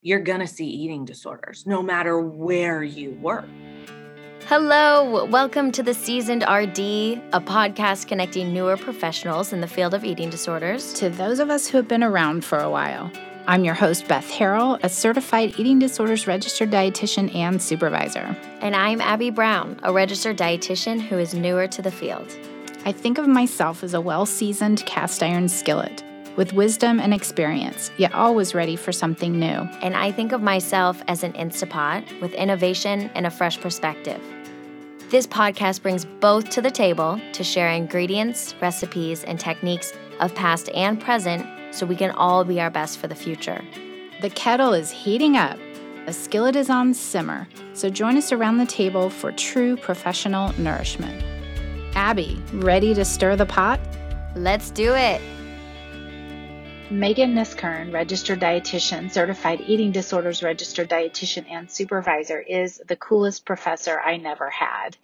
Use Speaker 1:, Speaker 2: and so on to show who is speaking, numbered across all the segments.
Speaker 1: you're going to see eating disorders no matter where you work.
Speaker 2: Hello, welcome to the Seasoned RD, a podcast connecting newer professionals in the field of eating disorders
Speaker 3: to those of us who have been around for a while. I'm your host, Beth Harrell, a certified eating disorders registered dietitian and supervisor.
Speaker 2: And I'm Abbi Brown, a registered dietitian who is newer to the field.
Speaker 3: I think of myself as a well seasoned cast iron skillet with wisdom and experience, yet always ready for something new.
Speaker 2: And I think of myself as an Instapot with innovation and a fresh perspective. This podcast brings both to the table to share ingredients, recipes, and techniques of past and present so we can all be our best for the future.
Speaker 3: The kettle is heating up. The skillet is on simmer. So join us around the table for true professional nourishment. Abbi, ready to stir the pot?
Speaker 2: Let's do it.
Speaker 3: Megan Kniskern, registered dietitian, certified eating disorders registered dietitian, and supervisor, is the coolest professor I never had.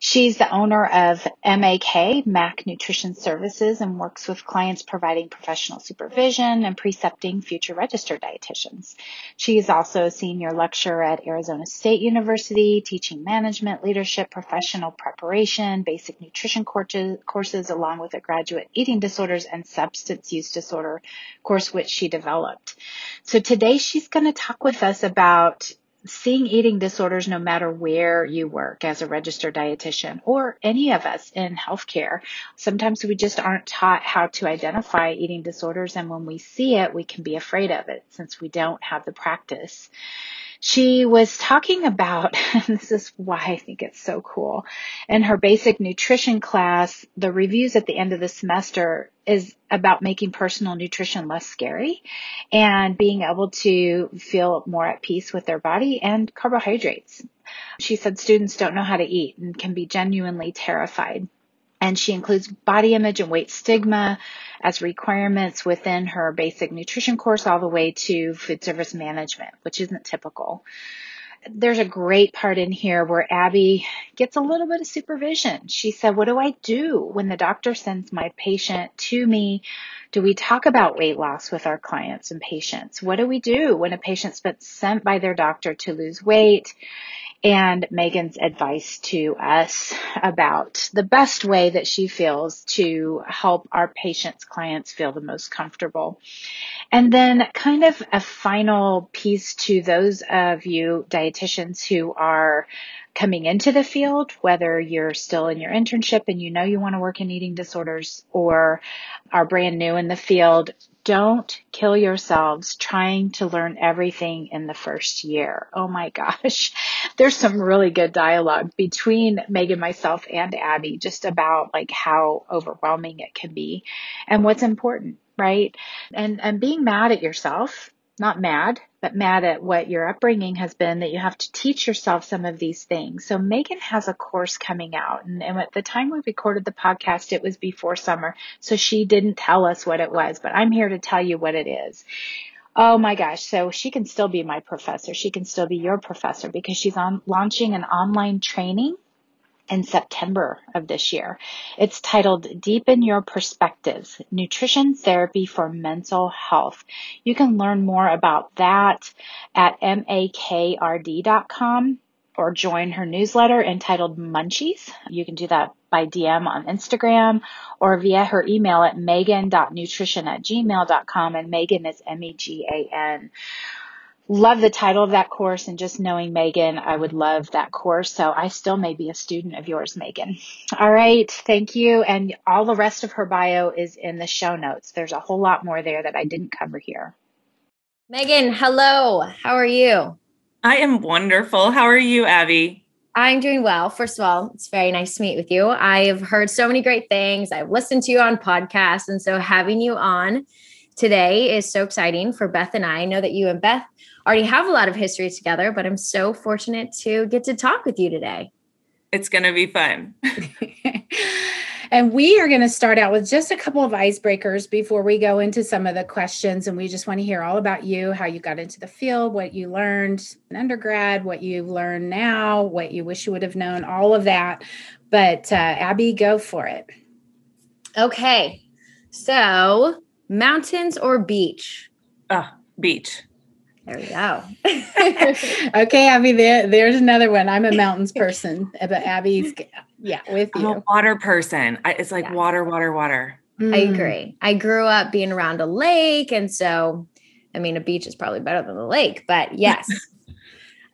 Speaker 3: She's the owner of MAK, Mac Nutrition Services, and works with clients providing professional supervision and precepting future registered dietitians. She is also a senior lecturer at Arizona State University, teaching management, leadership, professional preparation, basic nutrition courses, courses along with a graduate eating disorders and substance use disorder course, which she developed. So today she's going to talk with us about seeing eating disorders no matter where you work as a registered dietitian or any of us in healthcare. Sometimes we just aren't taught how to identify eating disorders and when we see it, we can be afraid of it since we don't have the practice she was talking about, and this is why I think it's so cool, in her basic nutrition class, the reviews at the end of the semester is about making personal nutrition less scary and being able to feel more at peace with their body and carbohydrates. She said students don't know how to eat and can be genuinely terrified and she includes body image and weight stigma as requirements within her basic nutrition course all the way to food service management, which isn't typical. There's a great part in here where Abbi gets a little bit of supervision. She said, What do I do when the doctor sends my patient to me? Do we talk about weight loss with our clients and patients? What do we do when a patient's been sent by their doctor to lose weight and Megan's advice to us about the best way that she feels to help our patients, clients feel the most comfortable. And then kind of a final piece to those of you dietitians who are coming into the field, whether you're still in your internship and you know you want to work in eating disorders or are brand new in the field, don't kill yourselves trying to learn everything in the first year. Oh my gosh. There's some really good dialogue between Megan, myself, and Abbi just about like how overwhelming it can be and what's important, right? And, and being mad at yourself not mad, but mad at what your upbringing has been that you have to teach yourself some of these things. So Megan has a course coming out and, and at the time we recorded the podcast, it was before summer. So she didn't tell us what it was, but I'm here to tell you what it is. Oh my gosh. So she can still be my professor. She can still be your professor because she's on launching an online training in September of this year. It's titled Deepen Your Perspectives Nutrition Therapy for Mental Health. You can learn more about that at makrd.com or join her newsletter entitled Munchies. You can do that by DM on Instagram or via her email at megan.nutrition at gmail.com. And Megan is M-E-G-A-N love the title of that course and just knowing Megan, I would love that course. So I still may be a student of yours, Megan. All right. Thank you. And all the rest of her bio is in the show notes. There's a whole lot more there that I didn't cover here.
Speaker 2: Megan, hello. How are you?
Speaker 1: I am wonderful. How are you, Abbi?
Speaker 2: I'm doing well. First of all, it's very nice to meet with you. I've heard so many great things. I've listened to you on podcasts. And so having you on today is so exciting for Beth and I. I know that you and Beth already have a lot of history together, but I'm so fortunate to get to talk with you today.
Speaker 1: It's going to be fun.
Speaker 3: and we are going to start out with just a couple of icebreakers before we go into some of the questions. And we just want to hear all about you, how you got into the field, what you learned in undergrad, what you learn now, what you wish you would have known, all of that. But uh, Abbi, go for it.
Speaker 2: Okay. So, mountains or beach?
Speaker 1: Ah, uh, beach.
Speaker 2: There we go.
Speaker 4: okay, Abbi, there, there's another one. I'm a mountains person, but Abbi's, yeah, with you.
Speaker 1: I'm
Speaker 4: you.
Speaker 1: a water person. I, it's like
Speaker 2: Yeah.
Speaker 1: water, water, water.
Speaker 2: I
Speaker 4: Mm.
Speaker 2: agree. I grew up being around a lake. And so, I mean, a beach is probably better than a lake, but yes.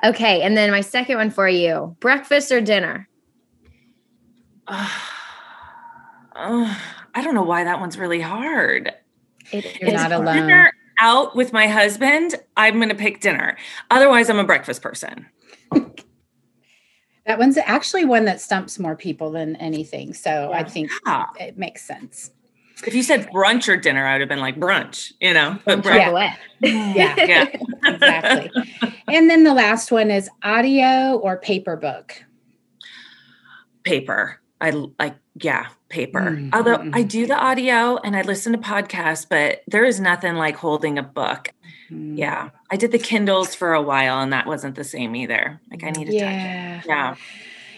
Speaker 2: okay. And then my second one for you breakfast or dinner?
Speaker 1: Uh, I don't know why that one's really hard.
Speaker 2: It
Speaker 4: You're
Speaker 2: is
Speaker 4: not
Speaker 2: hard.
Speaker 4: alone.
Speaker 1: Dinner out with my husband, I'm going to pick dinner. Otherwise, I'm a breakfast person.
Speaker 4: That one's actually one that stumps more people than anything. So I think
Speaker 1: Yeah.
Speaker 4: it makes sense.
Speaker 1: If you said brunch or dinner, I would have been like brunch, you know. But brunch-
Speaker 2: away.
Speaker 4: Yeah,
Speaker 1: yeah.
Speaker 4: exactly. and then the last one is audio or paper book.
Speaker 1: paper. I like, yeah, paper.
Speaker 4: Mm,
Speaker 1: Although I
Speaker 4: mm.
Speaker 1: do the audio and I listen to podcasts, but there is nothing like holding a book.
Speaker 4: Mm.
Speaker 1: Yeah. I did the Kindles for a while and that wasn't the same either. Like I need to touch it.
Speaker 4: Yeah.
Speaker 1: Yeah.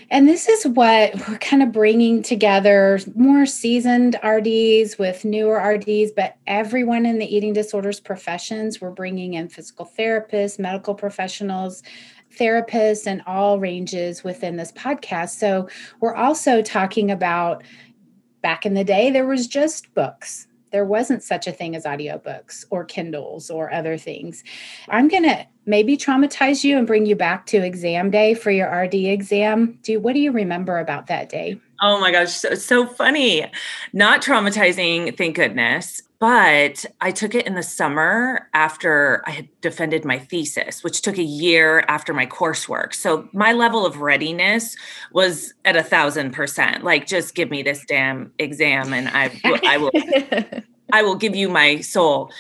Speaker 4: And this is what we're kind of bringing together more seasoned RDs with newer RDs, but everyone in the eating disorders professions. We're bringing in physical therapists, medical professionals, therapists, and all ranges within this podcast. So we're also talking about back in the day, there was just books. There wasn't such a thing as audiobooks or Kindles or other things. I'm going to maybe traumatize you and bring you back to exam day for your RD exam. Do what do you remember about that day?
Speaker 1: Oh my gosh, so, so funny. Not traumatizing, thank goodness. But I took it in the summer after I had defended my thesis, which took a year after my coursework. So my level of readiness was at a thousand percent. Like, just give me this damn exam, and I, I will I will give you my soul.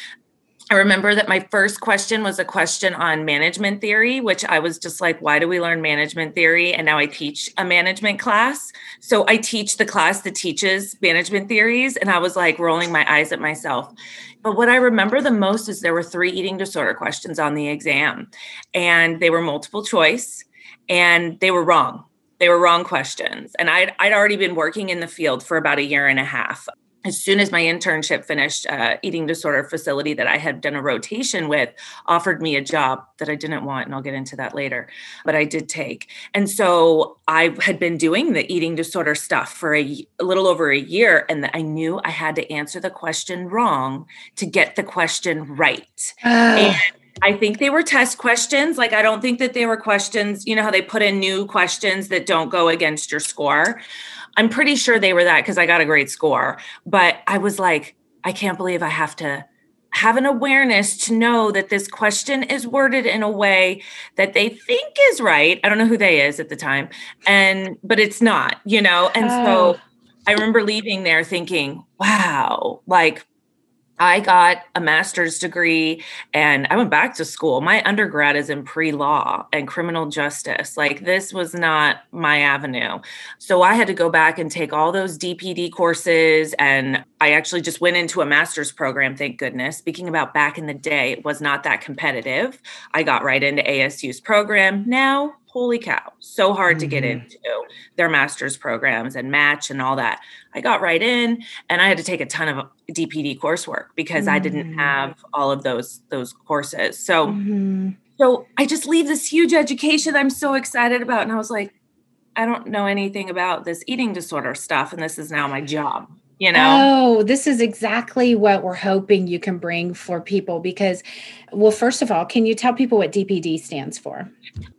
Speaker 1: I remember that my first question was a question on management theory, which I was just like, why do we learn management theory? And now I teach a management class. So I teach the class that teaches management theories. And I was like rolling my eyes at myself. But what I remember the most is there were three eating disorder questions on the exam, and they were multiple choice and they were wrong. They were wrong questions. And I'd, I'd already been working in the field for about a year and a half as soon as my internship finished, uh, eating disorder facility that I had done a rotation with offered me a job that I didn't want, and I'll get into that later, but I did take. And so I had been doing the eating disorder stuff for a, a little over a year, and I knew I had to answer the question wrong to get the question right. And I think they were test questions. Like, I don't think that they were questions, you know, how they put in new questions that don't go against your score. I'm pretty sure they were that because I got a great score. But I was like, I can't believe I have to have an awareness to know that this question is worded in a way that they think is right. I don't know who they is at the time. And, but it's not, you know? And
Speaker 4: Oh.
Speaker 1: so I remember leaving there thinking, wow, like, I got a master's degree and I went back to school. My undergrad is in pre law and criminal justice. Like, this was not my avenue. So, I had to go back and take all those DPD courses. And I actually just went into a master's program, thank goodness. Speaking about back in the day, it was not that competitive. I got right into ASU's program. Now, holy cow, so hard to get
Speaker 4: Mhm.
Speaker 1: into their master's programs and match and all that. I got right in and I had to take a ton of DPD coursework because I didn't
Speaker 4: Mm.
Speaker 1: have all of those those courses. So
Speaker 4: Mhm.
Speaker 1: so I just leave this huge education I'm so excited about and I was like I don't know anything about this eating disorder stuff and this is now my job, you know.
Speaker 4: Oh, this is exactly what we're hoping you can bring for people because, well, first of all, can you tell people what DPD stands for?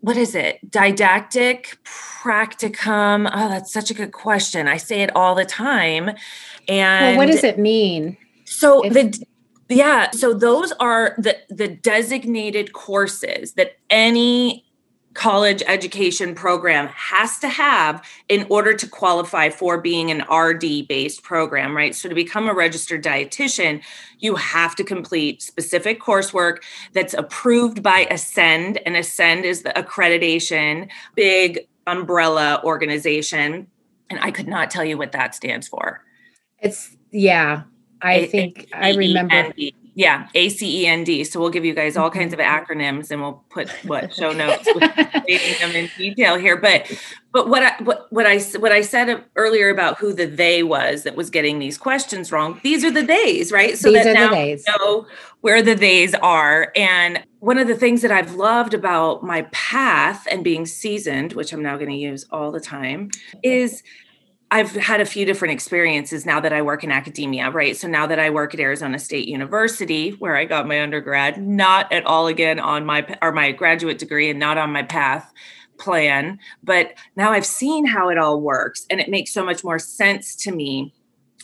Speaker 1: What is it? Didactic practicum. Oh, that's such a good question. I say it all the time. And
Speaker 4: Well, what does it mean?
Speaker 1: So
Speaker 4: If-
Speaker 1: the yeah, so those are the the designated courses that any college education program has to have in order to qualify for being an RD based program, right? So to become a registered dietitian, you have to complete specific coursework that's approved by ACEND and ACEND is the accreditation big umbrella organization and I could not tell you what that stands for.
Speaker 4: It's, yeah, I think I remember.
Speaker 1: Yeah, A C E N D. So we'll give you guys all kinds of mm-hmm. acronyms, and we'll put what show notes, stating them in detail here. But but what I what what I what I said earlier about who the they was that was getting these questions wrong. These are the theys, right?
Speaker 2: So these that now we
Speaker 1: know where the theys are. And one of the things that I've loved about my path and being seasoned, which I'm now going to use all the time, is I've had a few different experiences now that I work in academia, right? So now that I work at Arizona State University, where I got my undergrad, not at all again on my or my graduate degree and not on my path plan, but now I've seen how it all works and it makes so much more sense to me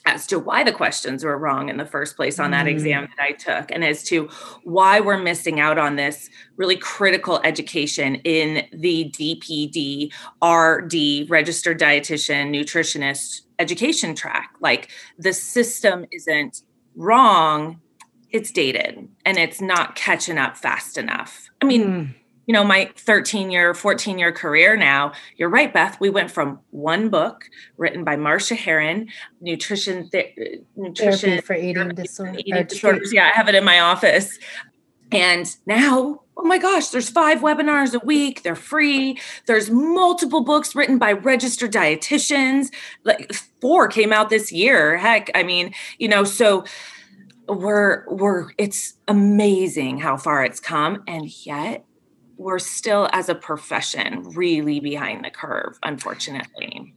Speaker 1: as to why the questions were wrong in the first place on that mm. exam that I took, and as to why we're missing out on this really critical education in the DPD, RD, registered dietitian, nutritionist education track. Like the system isn't wrong, it's dated and it's not catching up fast enough. I mean, mm you know, my 13 year, 14 year career now, you're right, Beth. We went from one book written by Marcia Herrin, nutrition, th- uh,
Speaker 2: nutrition Therapy for eating, disorder,
Speaker 1: eating uh, disorders. Yeah, I have it in my office. And now, oh my gosh, there's five webinars a week. They're free. There's multiple books written by registered dietitians. Like four came out this year. Heck, I mean, you know, so we're we're it's amazing how far it's come and yet we're still as a profession really behind the curve unfortunately.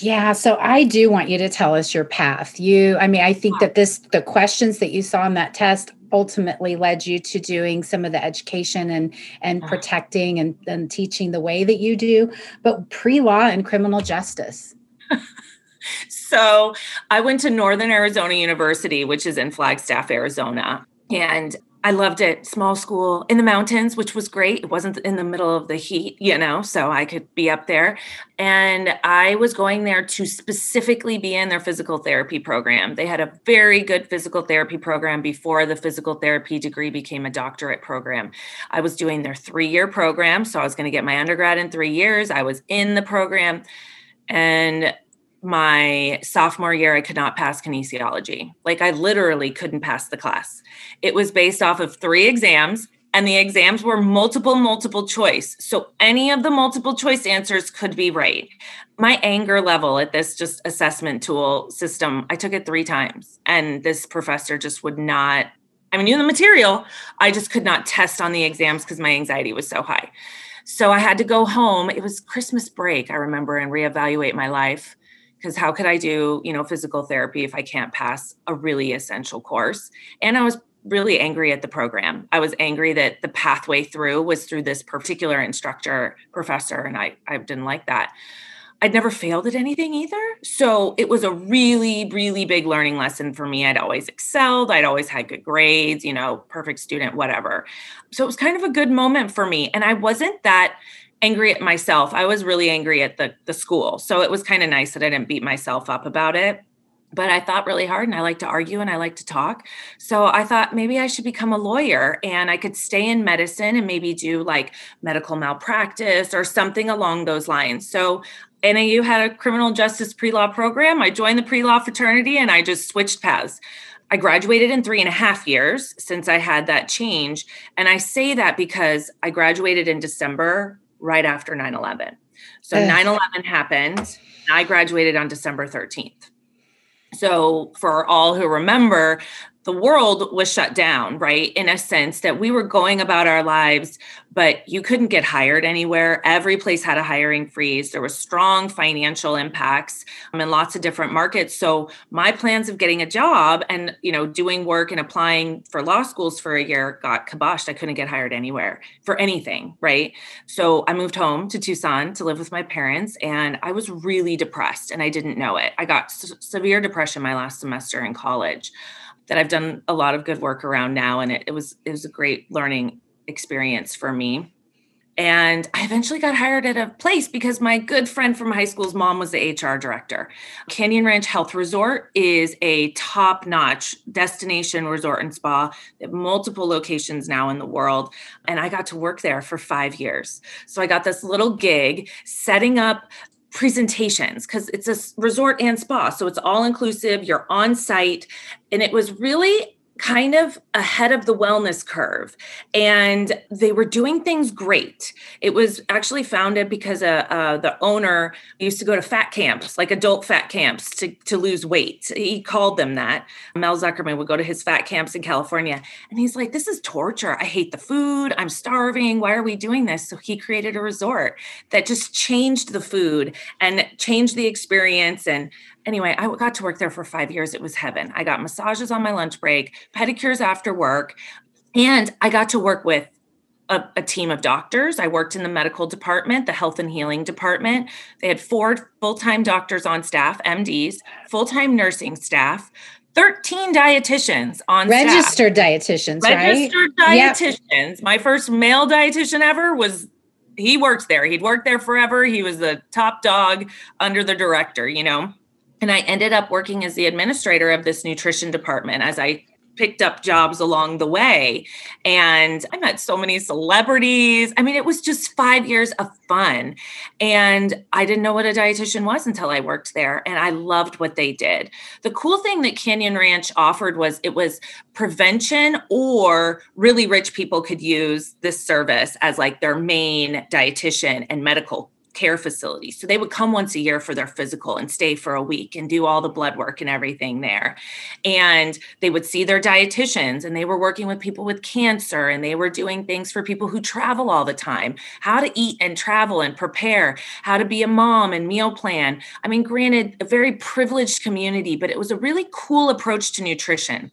Speaker 4: Yeah so i do want you to tell us your path. You i mean i think that this the questions that you saw in that test ultimately led you to doing some of the education and and uh-huh. precepting and, and teaching the way that you do but pre-law and criminal justice.
Speaker 1: So i went to northern arizona university which is in flagstaff arizona and I loved it. Small school in the mountains, which was great. It wasn't in the middle of the heat, you know, so I could be up there. And I was going there to specifically be in their physical therapy program. They had a very good physical therapy program before the physical therapy degree became a doctorate program. I was doing their three year program. So I was going to get my undergrad in three years. I was in the program. And my sophomore year, I could not pass kinesiology. Like I literally couldn't pass the class. It was based off of three exams, and the exams were multiple, multiple choice. So any of the multiple choice answers could be right. My anger level at this just assessment tool system, I took it three times, and this professor just would not. I mean, knew the material. I just could not test on the exams because my anxiety was so high. So I had to go home. It was Christmas break, I remember, and reevaluate my life because how could I do, you know, physical therapy if I can't pass a really essential course? And I was really angry at the program. I was angry that the pathway through was through this particular instructor, professor, and I, I didn't like that. I'd never failed at anything either. So it was a really, really big learning lesson for me. I'd always excelled, I'd always had good grades, you know, perfect student, whatever. So it was kind of a good moment for me. And I wasn't that angry at myself. I was really angry at the the school. So it was kind of nice that I didn't beat myself up about it. But I thought really hard and I like to argue and I like to talk. So I thought maybe I should become a lawyer and I could stay in medicine and maybe do like medical malpractice or something along those lines. So NAU had a criminal justice pre law program. I joined the pre law fraternity and I just switched paths. I graduated in three and a half years since I had that change. And I say that because I graduated in December right after 9 11. So 9 11 happened. I graduated on December 13th. So, for all who remember, the world was shut down, right? In a sense that we were going about our lives, but you couldn't get hired anywhere. Every place had a hiring freeze. There was strong financial impacts um, in lots of different markets. So my plans of getting a job and you know doing work and applying for law schools for a year got kiboshed. I couldn't get hired anywhere for anything, right? So I moved home to Tucson to live with my parents, and I was really depressed, and I didn't know it. I got s- severe depression my last semester in college that I've done a lot of good work around now. And it, it was it was a great learning experience for me. And I eventually got hired at a place because my good friend from high school's mom was the HR director. Canyon Ranch Health Resort is a top notch destination resort and spa. Have multiple locations now in the world. And I got to work there for five years. So I got this little gig setting up presentations because it's a resort and spa. So it's all inclusive, you're on site. And it was really kind of ahead of the wellness curve and they were doing things great. It was actually founded because uh, uh, the owner used to go to fat camps like adult fat camps to, to lose weight. He called them that. Mel zuckerman would go to his fat camps in california and he's like this is torture. I hate the food. I'm starving. Why are we doing this? So he created a resort that just changed the food and changed the experience and anyway, I got to work there for five years. It was heaven. I got massages on my lunch break, pedicures after work, and I got to work with a, a, team of doctors. I worked in the medical department, the health and healing department. They had four full time doctors on staff, MDs, full time nursing staff. 13 dietitians on
Speaker 4: registered staff. dietitians,
Speaker 1: registered right? dietitians. Yep. My first male dietitian ever was he works there. He'd worked there forever. He was the top dog under the director, you know. And I ended up working as the administrator of this nutrition department as I picked up jobs along the way. And I met so many celebrities. I mean, it was just five years of fun. And I didn't know what a dietitian was until I worked there. And I loved what they did. The cool thing that Canyon Ranch offered was it was prevention or really rich people could use this service as like their main dietitian and medical care facility. So they would come once a year for their physical and stay for a week and do all the blood work and everything there. And they would see their dietitians and they were working with people with cancer and they were doing things for people who travel all the time, how to eat and travel and prepare, how to be a mom and meal plan. I mean, granted, a very privileged community, but it was a really cool approach to nutrition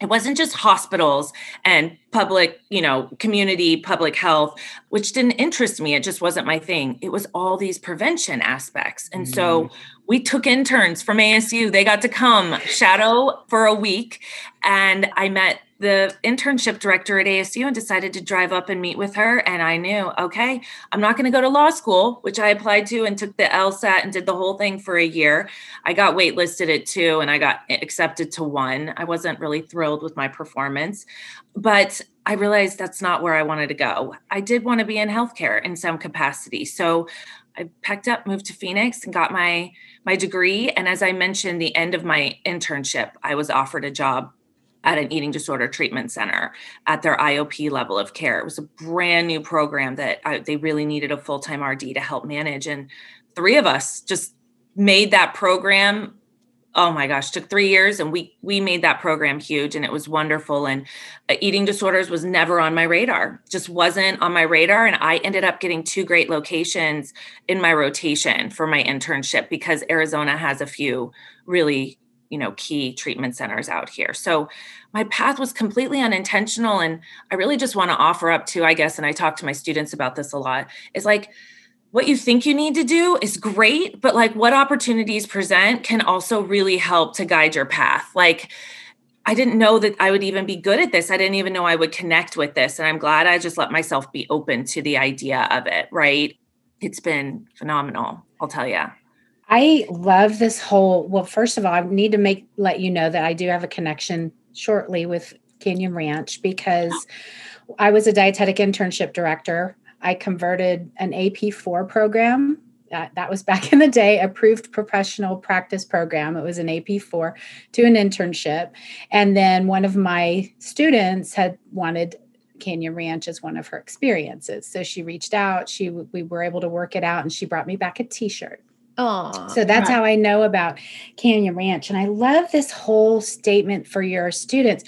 Speaker 1: it wasn't just hospitals and public, you know, community public health, which didn't interest me. It just wasn't my thing. It was all these prevention aspects. And mm. so we took interns from ASU. They got to come shadow for a week. And I met the internship director at ASU and decided to drive up and meet with her. And I knew, okay, I'm not going to go to law school, which I applied to and took the LSAT and did the whole thing for a year. I got waitlisted at two and I got accepted to one. I wasn't really thrilled with my performance, but I realized that's not where I wanted to go. I did want to be in healthcare in some capacity. So I packed up, moved to Phoenix, and got my my degree. And as I mentioned, the end of my internship, I was offered a job at an eating disorder treatment center at their IOP level of care. It was a brand new program that I, they really needed a full time RD to help manage. And three of us just made that program oh my gosh took three years and we we made that program huge and it was wonderful and uh, eating disorders was never on my radar just wasn't on my radar and i ended up getting two great locations in my rotation for my internship because arizona has a few really you know key treatment centers out here so my path was completely unintentional and i really just want to offer up to i guess and i talk to my students about this a lot is like what you think you need to do is great but like what opportunities present can also really help to guide your path like I didn't know that I would even be good at this. I didn't even know I would connect with this. And I'm glad I just let myself be open to the idea of it, right? It's been phenomenal, I'll tell you.
Speaker 4: I love this whole. Well, first of all, I need to make let you know that I do have a connection shortly with Canyon Ranch because I was a dietetic internship director. I converted an AP4 program. That, that was back in the day, approved professional practice program. It was an AP4 to an internship. And then one of my students had wanted Canyon Ranch as one of her experiences. So she reached out, she we were able to work it out and she brought me back a t-shirt.
Speaker 2: Oh,
Speaker 4: so that's right. how I know about Canyon Ranch. And I love this whole statement for your students.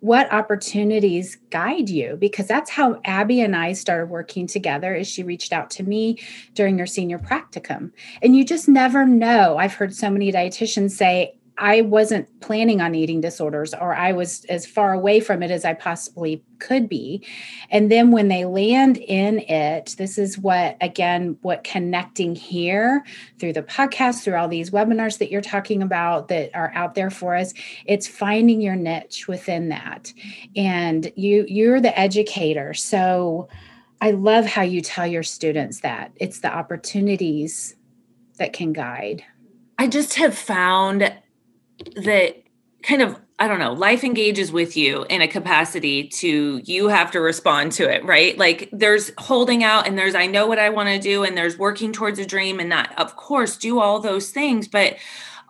Speaker 4: What opportunities guide you? Because that's how Abbi and I started working together as she reached out to me during her senior practicum. And you just never know. I've heard so many dietitians say, I wasn't planning on eating disorders or I was as far away from it as I possibly could be. And then when they land in it, this is what, again, what connecting here through the podcast, through all these webinars that you're talking about that are out there for us, it's finding your niche within that. And you, you're the educator. So I love how you tell your students that it's the opportunities that can guide.
Speaker 1: I just have found that kind of I don't know, life engages with you in a capacity to you have to respond to it, right? Like there's holding out and there's I know what I want to do and there's working towards a dream and that of course do all those things, but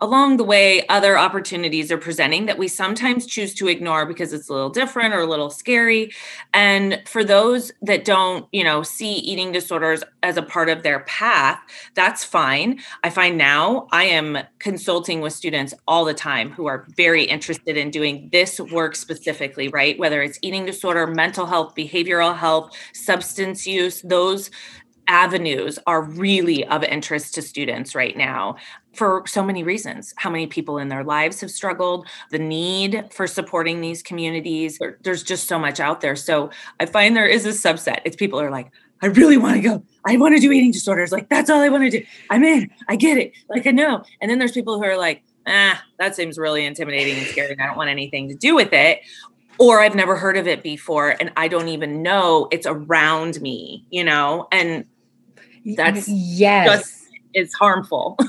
Speaker 1: along the way, other opportunities are presenting that we sometimes choose to ignore because it's a little different or a little scary. And for those that don't, you know, see eating disorders as a part of their path, that's fine. I find now I am consulting with students all the time who are very interested in doing this work specifically, right? Whether it's eating disorder, mental health, behavioral health, substance use, those avenues are really of interest to students right now for so many reasons. How many people in their lives have struggled, the need for supporting these communities. There's just so much out there. So I find there is a subset. It's people are like, I really want to go. I want to do eating disorders. Like, that's all I want to do. I'm in. I get it. Like, I know. And then there's people who are like, ah, that seems really intimidating and scary. And I don't want anything to do with it or I've never heard of it before and I don't even know it's around me, you know? And that's
Speaker 4: yes.
Speaker 1: it's harmful.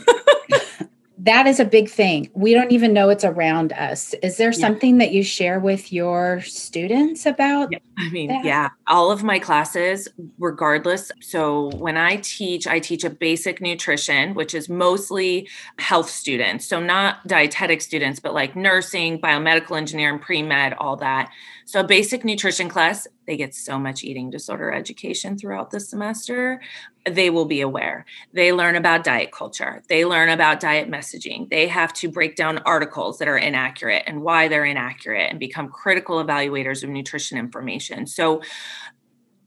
Speaker 4: that is a big thing. We don't even know it's around us. Is there yeah. something that you share with your students about?
Speaker 1: Yeah. I mean, that? yeah, all of my classes, regardless. So when I teach, I teach a basic nutrition, which is mostly health students. So not dietetic students, but like nursing, biomedical engineering, pre med, all that. So, basic nutrition class, they get so much eating disorder education throughout the semester. They will be aware. They learn about diet culture, they learn about diet messaging. They have to break down articles that are inaccurate and why they're inaccurate and become critical evaluators of nutrition information. So,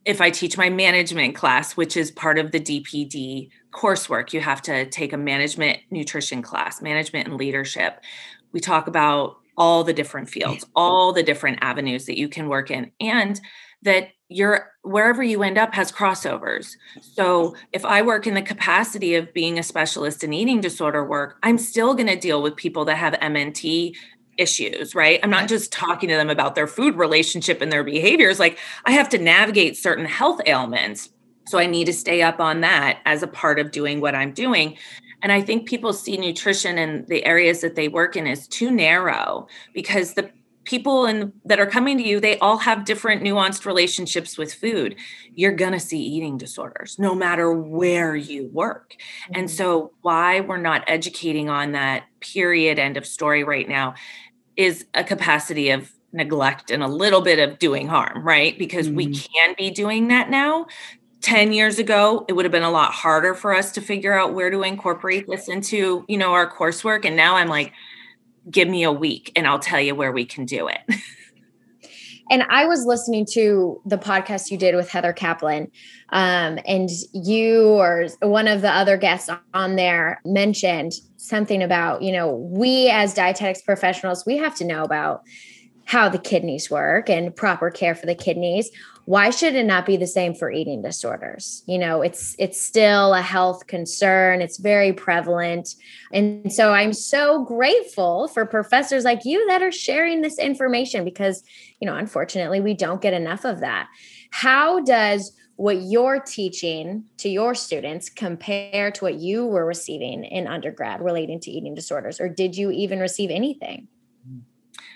Speaker 1: if I teach my management class, which is part of the DPD coursework, you have to take a management nutrition class, management and leadership. We talk about all the different fields, mm-hmm. all the different avenues that you can work in, and that you're wherever you end up has crossovers. So if I work in the capacity of being a specialist in eating disorder work, I'm still going to deal with people that have MNT issues, right? I'm not just talking to them about their food relationship and their behaviors. Like I have to navigate certain health ailments. So I need to stay up on that as a part of doing what I'm doing. And I think people see nutrition and the areas that they work in as too narrow because the people in, that are coming to you, they all have different nuanced relationships with food. You're going to see eating disorders no matter where you work. Mm-hmm. And so, why we're not educating on that period end of story right now is a capacity of neglect and a little bit of doing harm, right? Because mm-hmm. we can be doing that now 10 years ago it would have been a lot harder for us to figure out where to incorporate this into you know our coursework. And now i'm like give me a week and i'll tell you where we can do it.
Speaker 2: And i was listening to the podcast you did with heather caplan um, and you or one of the other guests on there mentioned something about you know we as dietetics professionals we have to know about how the kidneys work and proper care for the kidneys why should it not be the same for eating disorders? You know it's it's still a health concern. It's very prevalent. And so i'm so grateful for professors like you that are sharing this information because you know unfortunately we don't get enough of that. How does what you're teaching to your students compare to what you were receiving in undergrad relating to eating disorders? Or did you even receive anything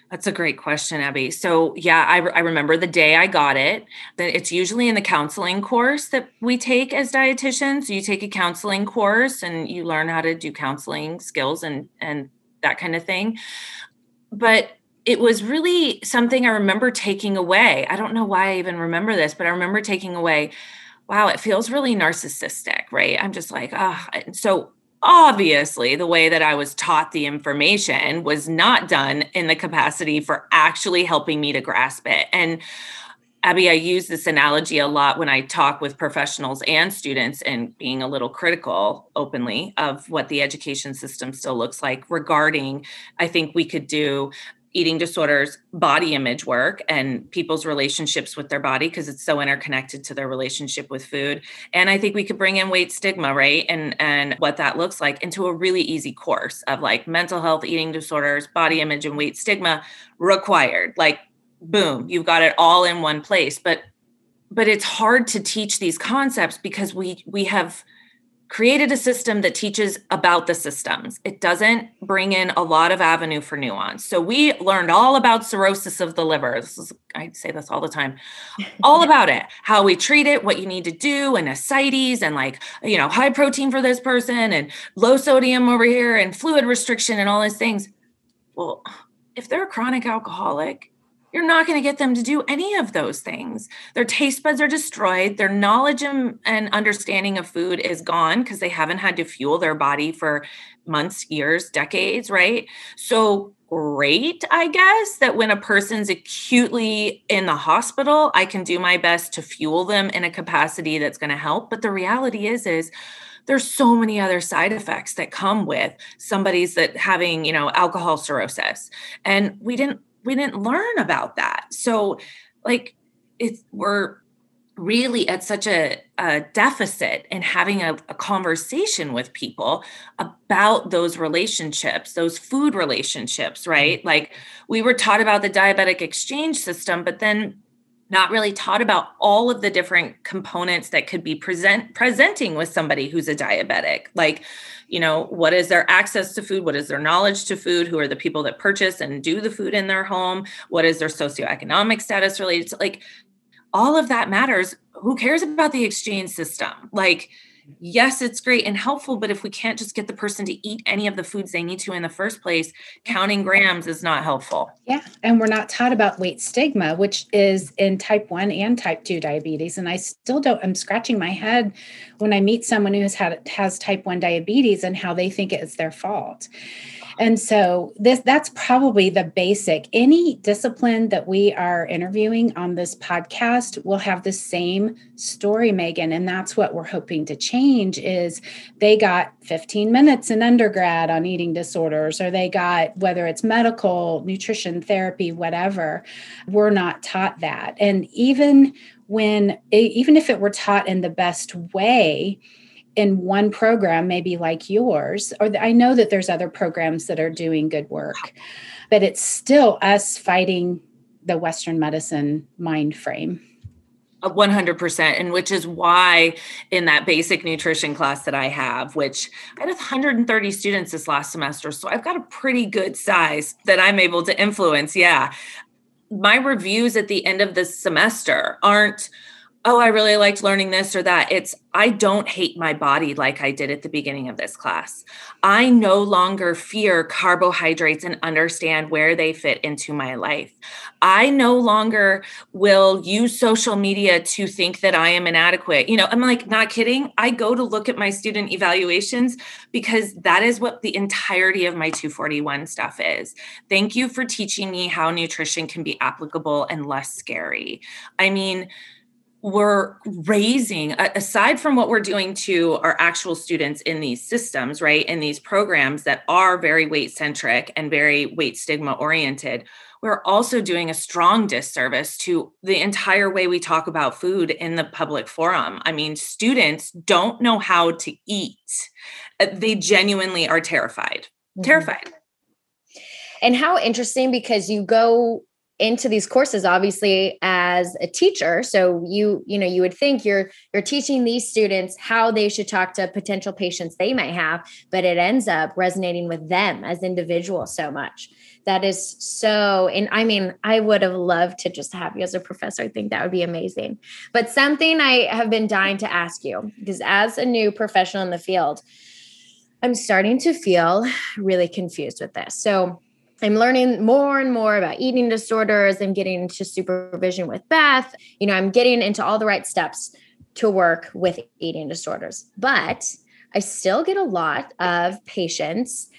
Speaker 1: that's a great question, Abbi. So, yeah, I, I remember the day I got it. That it's usually in the counseling course that we take as dietitians. You take a counseling course and you learn how to do counseling skills and and that kind of thing. But it was really something I remember taking away. I don't know why I even remember this, but I remember taking away. Wow, it feels really narcissistic, right? I'm just like, ah. Oh. So obviously the way that I was taught the information was not done in the capacity for actually helping me to grasp it. And Abbi, I use this analogy a lot when I talk with professionals and students and being a little critical openly of what the education system still looks like regarding I think we could do eating disorders body image work and people's relationships with their body because it's so interconnected to their relationship with food. And i think we could bring in weight stigma right? And and what that looks like into a really easy course of like mental health eating disorders body image and weight stigma required. Like boom you've got it all in one place. But but it's hard to teach these concepts because we we have created a system that teaches about the systems. It doesn't bring in a lot of avenue for nuance. So we learned all about cirrhosis of the liver. This is, I say this all the time, all about it, how we treat it, what you need to do, and ascites, and like, you know, high protein for this person, and low sodium over here, and fluid restriction, and all these things. Well, if they're a chronic alcoholic, you're not going to get them to do any of those things. Their taste buds are destroyed. Their knowledge and, and understanding of food is gone because they haven't had to fuel their body for months, years, decades, right? So great, I guess, that when a person's acutely in the hospital, I can do my best to fuel them in a capacity that's going to help. But the reality is, is there's so many other side effects that come with somebody's that having, you know, alcohol cirrhosis. And we didn't we didn't learn about that. So like it's we're really at such a, a deficit in having a, a, conversation with people about those relationships, those food relationships, right? Mm-hmm. Like we were taught about the diabetic exchange system, but then not really taught about all of the different components that could be present presenting with somebody who's a diabetic. Like you know what is their access to food? What is their knowledge to food? Who are the people that purchase and do the food in their home? What is their socioeconomic status related to like all of that matters. Who cares about the exchange system? Like yes, it's great and helpful, but if we can't just get the person to eat any of the foods they need to in the first place, counting grams is not helpful.
Speaker 4: Yeah. And we're not taught about weight stigma, which is in type 1 and type 2 diabetes. And I still don't, I'm scratching my head when I meet someone who has had has type 1 diabetes and how they think it's their fault. And so this that's probably the basic. Any discipline that we are interviewing on this podcast will have the same story, Megan. And that's what we're hoping to change is they got 15 minutes in undergrad on eating disorders, or they got whether it's medical, nutrition therapy, whatever. We're not taught that. And even when even if it were taught in the best way, in one program, maybe like yours, or I know that there's other programs that are doing good work, but it's still us fighting the Western medicine mind frame.
Speaker 1: 100% and which is why in that basic nutrition class that i have which i had 130 students this last semester so i've got a pretty good size that i'm able to influence yeah my reviews at the end of this semester aren't oh, I really liked learning this or that. It's, I don't hate my body like I did at the beginning of this class. I no longer fear carbohydrates and understand where they fit into my life. I no longer will use social media to think that I am inadequate. You know, I'm like, not kidding. I go to look at my student evaluations because that is what the entirety of my 241 stuff is. Thank you for teaching me how nutrition can be applicable and less scary. I mean, we're raising aside from what we're doing to our actual students in these systems right in these programs that are very weight centric and very weight stigma oriented we're also doing a strong disservice to the entire way we talk about food in the public forum. I mean students don't know how to eat. Uh, they genuinely are terrified. Mm-hmm. terrified.
Speaker 2: And how interesting because you go into these courses obviously as a teacher. So you you know you would think you're you're teaching these students how they should talk to potential patients they might have but it ends up resonating with them as individuals so much. That is so and i mean i would have loved to just have you as a professor. I think that would be amazing. But something i have been dying to ask you because as a new professional in the field i'm starting to feel really confused with this. So I'm learning more and more about eating disorders. I'm getting into supervision with Beth. You know, I'm getting into all the right steps to work with eating disorders. But I still get a lot of patients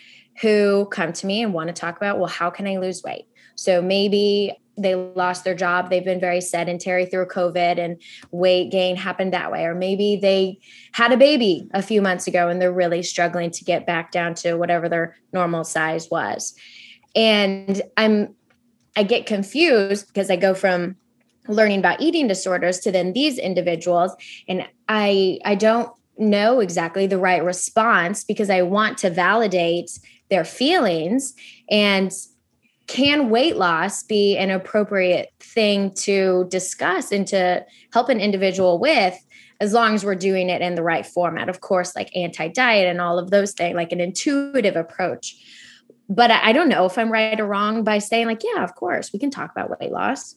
Speaker 2: who come to me and want to talk about, well, how can I lose weight? So maybe they lost their job, they've been very sedentary through COVID and weight gain happened that way. Or maybe they had a baby a few months ago and they're really struggling to get back down to whatever their normal size was and i'm i get confused because i go from learning about eating disorders to then these individuals. And i i don't know exactly the right response because i want to validate their feelings. And can weight loss be an appropriate thing to discuss and to help an individual with as long as we're doing it in the right format? Of course like anti-diet and all of those things like an intuitive approach but I, don't know if i'm right or wrong by saying like yeah of course we can talk about weight loss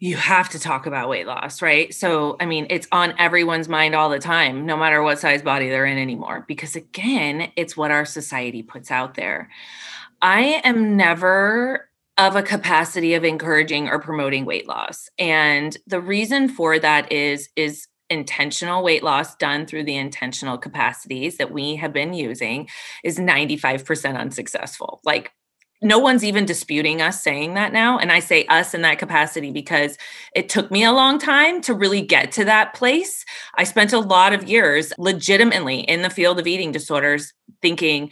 Speaker 1: you have to talk about weight loss, right? So, I mean, it's on everyone's mind all the time, no matter what size body they're in anymore, because again, it's what our society puts out there. I am never of a capacity of encouraging or promoting weight loss. And the reason for that is is intentional weight loss done through the intentional capacities that we have been using is 95% unsuccessful. Like no one's even disputing us saying that now. And I say us in that capacity because it took me a long time to really get to that place. I spent a lot of years legitimately in the field of eating disorders thinking,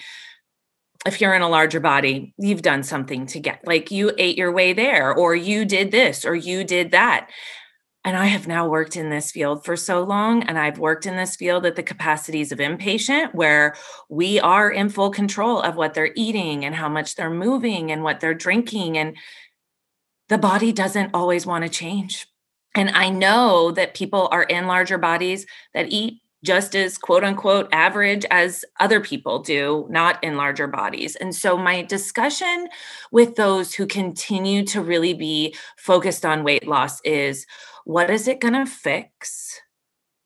Speaker 1: if you're in a larger body, you've done something to get like you ate your way there, or you did this, or you did that. And I have now worked in this field for so long, and I've worked in this field at the capacities of inpatient, where we are in full control of what they're eating and how much they're moving and what they're drinking. And the body doesn't always want to change. And I know that people are in larger bodies that eat just as quote unquote average as other people do, not in larger bodies. And so, my discussion with those who continue to really be focused on weight loss is what is it going to fix?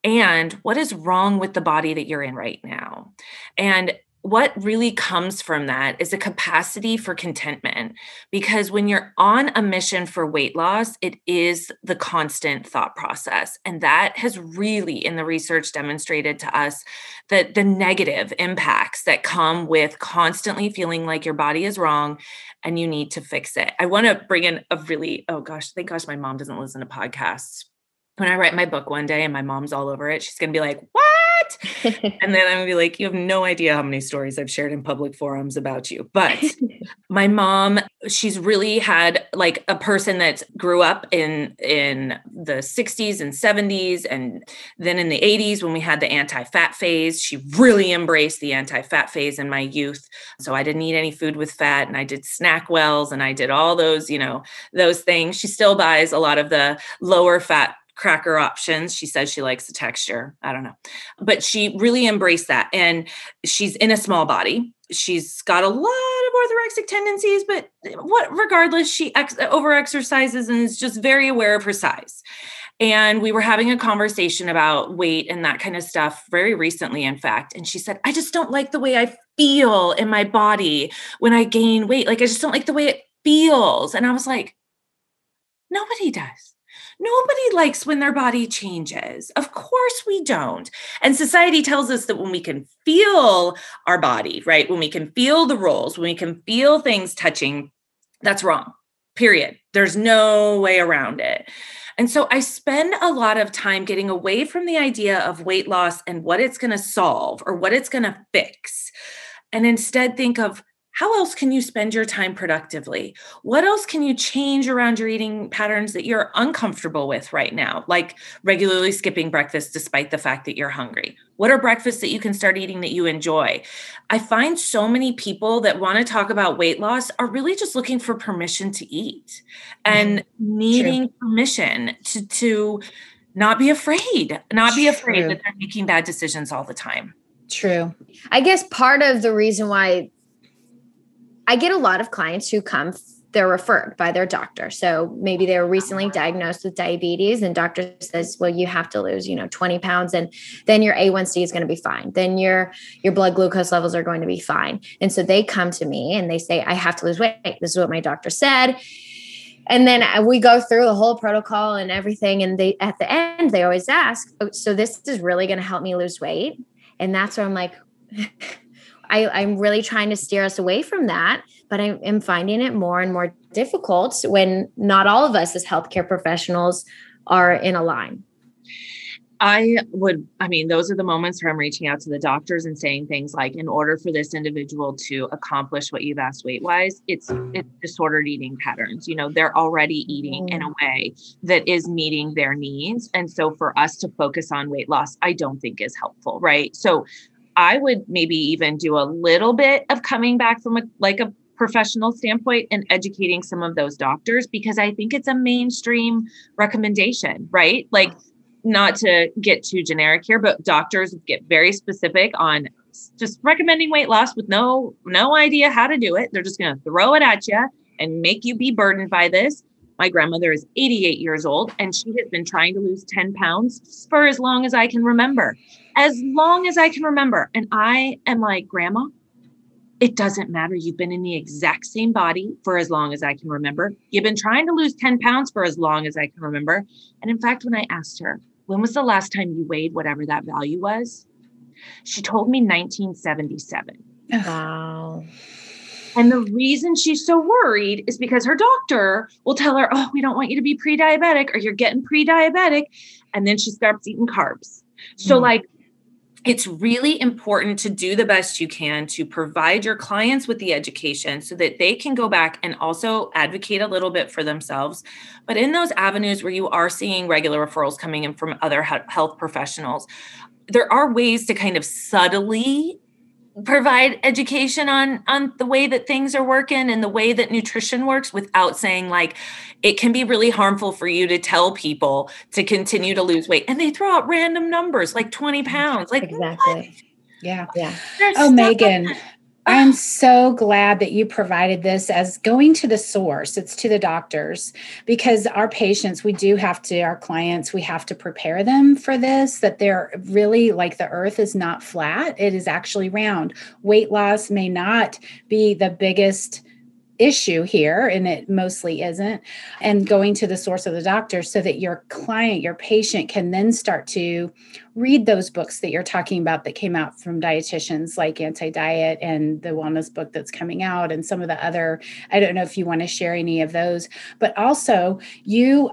Speaker 1: And what is wrong with the body that you're in right now? And what really comes from that is a capacity for contentment because when you're on a mission for weight loss it is the constant thought process and that has really in the research demonstrated to us that the negative impacts that come with constantly feeling like your body is wrong and you need to fix it. I want to bring in a really oh gosh thank gosh my mom doesn't listen to podcasts. When i write my book one day and my mom's all over it she's going to be like what and then I'm gonna be like, you have no idea how many stories I've shared in public forums about you. But my mom, she's really had like a person that grew up in in the 60s and 70s, and then in the 80s when we had the anti-fat phase, she really embraced the anti-fat phase in my youth. So I didn't eat any food with fat, and I did SnackWells and I did all those, you know, those things. She still buys a lot of the lower fat cracker options. She says she likes the texture. I don't know. But she really embraced that. And she's in a small body. She's got a lot of orthorexic tendencies, but what regardless, she ex- over exercises and is just very aware of her size. And we were having a conversation about weight and that kind of stuff very recently, in fact. And she said, I just don't like the way I feel in my body when I gain weight. Like, I just don't like the way it feels. And I was like, nobody does Nobody likes when their body changes. Of course we don't. And society tells us that when we can feel our body, right? When we can feel the rolls, when we can feel things touching, that's wrong. Period. There's no way around it. And so I spend a lot of time getting away from the idea of weight loss and what it's going to solve or what it's going to fix. And instead think of how else can you spend your time productively? What else can you change around your eating patterns that you're uncomfortable with right now, like regularly skipping breakfast despite the fact that you're hungry? What are breakfasts that you can start eating that you enjoy? I find so many people that want to talk about weight loss are really just looking for permission to eat and mm-hmm. needing True. permission to to not be afraid, not be afraid True. that they're making bad decisions all the time.
Speaker 2: True. I guess part of the reason why I get a lot of clients who come they're referred by their doctor. So maybe they were recently diagnosed with diabetes and doctor says, well, you have to lose, you know, 20 pounds and then your A1C is going to be fine. Then your your blood glucose levels are going to be fine. And so they come to me and they say, I have to lose weight. This is what my doctor said. And then uh, we go through the whole protocol and everything. And they at the end, they always ask, oh, so this is really going to help me lose weight. And that's where I'm like, I, I'm really trying to steer us away from that, but I am finding it more and more difficult when not all of us as healthcare professionals are in a line.
Speaker 1: I would, I mean, those are the moments where I'm reaching out to the doctors and saying things like, in order for this individual to accomplish what you've asked weight wise, it's it's disordered eating patterns. You know, they're already eating in a mm. way that is meeting their needs. And so for us to focus on weight loss, I don't think is helpful. Right. So I would maybe even do a little bit of coming back from a like a professional standpoint and educating some of those doctors because I think it's a mainstream recommendation, right? Like, not to get too generic here, but doctors get very specific on just recommending weight loss with no no idea how to do it. They're just going to throw it at you and make you be burdened by this. My grandmother is 88 years old and she has been trying to lose 10 pounds for as long as I can remember. As long as I can remember. And I am like, Grandma, it doesn't matter. You've been in the exact same body for as long as I can remember. You've been trying to lose 10 pounds for as long as I can remember. And in fact, when I asked her, when was the last time you weighed whatever that value was? She told me 1977.
Speaker 2: Wow.
Speaker 1: And the reason she's so worried is because her doctor will tell her, Oh, we don't want you to be pre diabetic or you're getting pre diabetic. And then she starts eating carbs. So, mm. like, it's really important to do the best you can to provide your clients with the education so that they can go back and also advocate a little bit for themselves. But in those avenues where you are seeing regular referrals coming in from other health professionals, there are ways to kind of subtly provide education on on the way that things are working and the way that nutrition works without saying like it can be really harmful for you to tell people to continue to lose weight. And they throw out random numbers like 20 pounds like
Speaker 2: exactly.
Speaker 1: What?
Speaker 4: yeah.
Speaker 2: Yeah
Speaker 4: oh megan I'm so glad that you provided this as going to the source. It's to the doctors because our patients, we do have to, our clients, we have to prepare them for this that they're really like the earth is not flat, it is actually round. Weight loss may not be the biggest issue here and it mostly isn't and going to the source of the doctor so that your client your patient can then start to read those books that you're talking about that came out from dietitians like anti-diet and the wellness book that's coming out and some of the other i don't know if you want to share any of those but also you